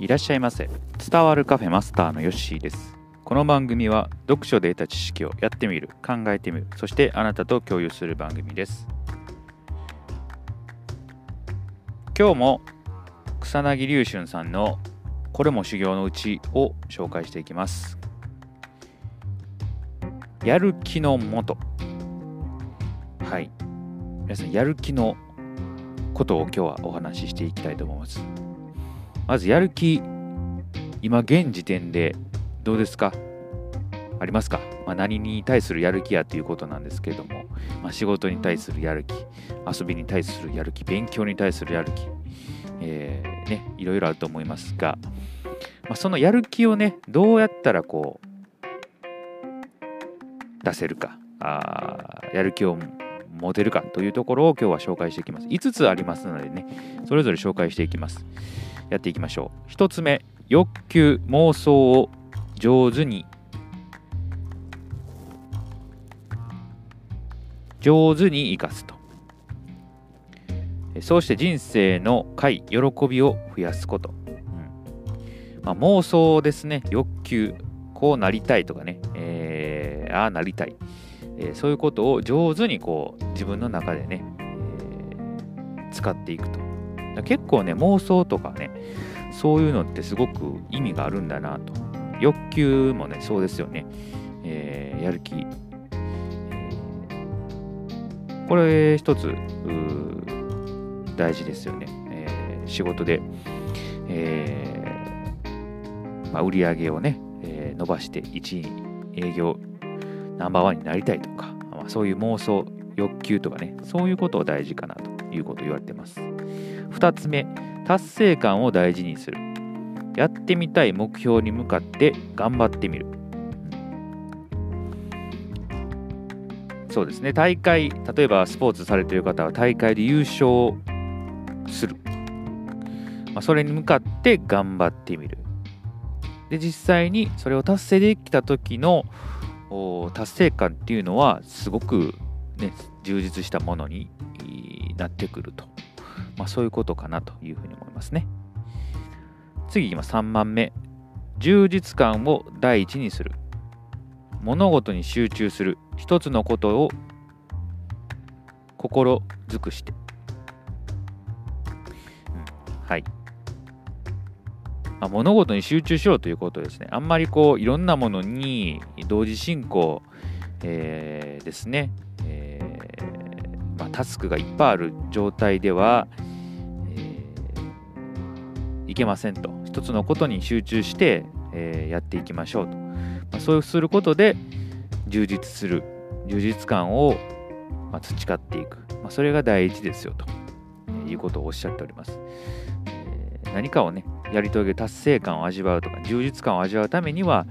いらっしゃいませ。伝わるカフェマスターのヨッシーです。この番組は読書で得た知識をやってみる考えてみるそしてあなたと共有する番組です。今日も草薙龍春さんのこれも修行のうちを紹介していきます。やる気のもと。はい。皆さんやる気のことを今日はお話ししていきたいと思います。まずやる気今現時点でどうですか？ありますか、まあ、何に対するやる気やということなんですけども、まあ、仕事に対するやる気遊びに対するやる気勉強に対するやる気、えー、ねいろいろあると思いますが、まあ、そのやる気をねどうやったらこう出せるかあやる気を持てるかというところを今日は紹介していきます。5つありますのでねそれぞれ紹介していきます。やっていきましょう。1つ目欲求妄想を上手に。上手に生かすと。そうして人生の快喜びを増やすこと、うん。まあ、妄想ですね。欲求こうなりたいとかね、えー、ああなりたい、えー、そういうことを上手にこう自分の中でね、えー、使っていくと。結構ね妄想とかねそういうのってすごく意味があるんだなと。欲求もねそうですよね、えー、やる気、これ一つ大事ですよね、えー、仕事で、えーまあ、売り上げをね、えー、伸ばして1位営業ナンバーワンになりたいとか、まあ、そういう妄想欲求とかねそういうことを大事かなということを言われてます。2つ目達成感を大事にする。やってみたい目標に向かって頑張ってみる。そうですね。大会例えばスポーツされてる方は大会で優勝する、まあ、それに向かって頑張ってみる。で実際にそれを達成できた時の達成感っていうのはすごく、ね、充実したものになってくると。まあ、そういうことかなというふうに思いますね。次いきます。3番目。充実感を第一にする。物事に集中する。一つのことを心尽くして。うん、はい。まあ、物事に集中しようということですね。あんまりこういろんなものに同時進行、えー、ですね、えーまあ、タスクがいっぱいある状態では、いけませんと。一つのことに集中して、えー、やっていきましょうと、まあ、そうすることで充実する。充実感を、まあ、培っていく、まあ、それが第一ですよと。いうことをおっしゃっております、えー、何かをねやり遂げ達成感を味わうとか充実感を味わうためには、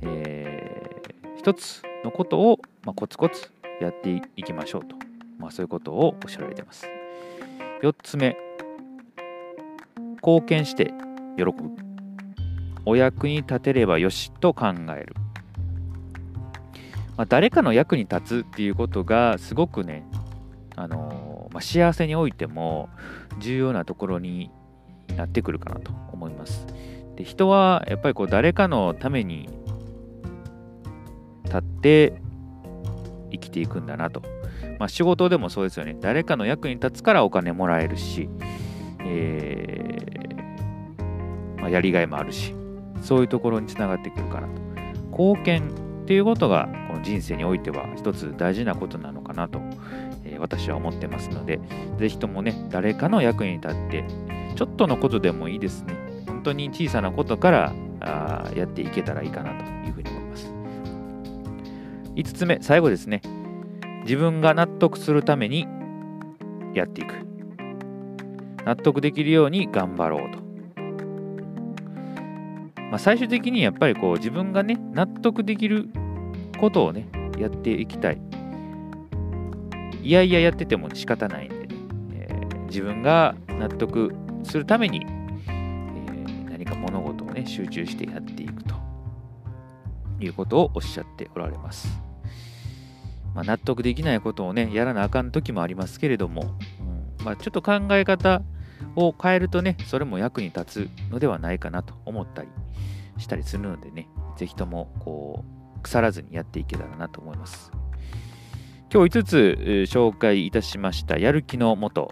えー、一つのことを、ま、コツコツやっていきましょうと、ま、そういうことをおっしゃられています。4つ目。貢献して喜ぶ。お役に立てればよしと考える、まあ、誰かの役に立つっていうことがすごくね、あのー、まあ、幸せにおいても重要なところになってくるかなと思います。で人はやっぱりこう誰かのために立って生きていくんだなと、まあ、仕事でもそうですよね。誰かの役に立つからお金もらえるし、えまあ、やりがいもあるしそういうところにつながってくるかなと。貢献っていうことがこの人生においては一つ大事なことなのかなと、えー、私は思ってますので是非ともね誰かの役に立ってちょっとのことでもいいですね。本当に小さなことからあやっていけたらいいかなというふうに思います。5つ目最後ですね。自分が納得するためにやっていく。納得できるように頑張ろうと。まあ、最終的にやっぱりこう自分がね納得できることをねやっていきたい。いやいややってても仕方ないんでね、えー、自分が納得するために、えー、何か物事をね集中してやっていくということをおっしゃっておられます、まあ、納得できないことをねやらなあかん時もありますけれども、うんまあ、ちょっと考え方を変えるとねそれも役に立つのではないかなと思ったりしたりするのでね是非ともこう腐らずにやっていけたらなと思います。今日5つ紹介いたしましたやる気のもと。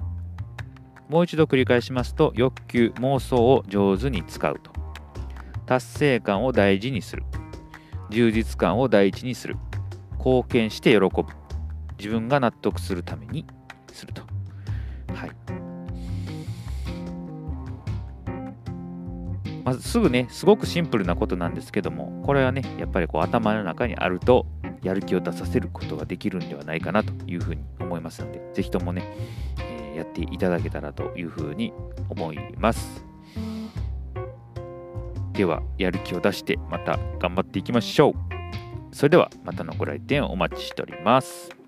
もう一度繰り返しますと欲求妄想を上手に使うと。達成感を大事にする。充実感を第一にする。貢献して喜ぶ。自分が納得するためにすると。はい。まずすぐねすごくシンプルなことなんですけどもこれはねやっぱりこう頭の中にあるとやる気を出させることができるんではないかなというふうに思いますので是非ともね、えー、やっていただけたらというふうに思います。ではやる気を出してまた頑張っていきましょう。それではまたのご来店をお待ちしております。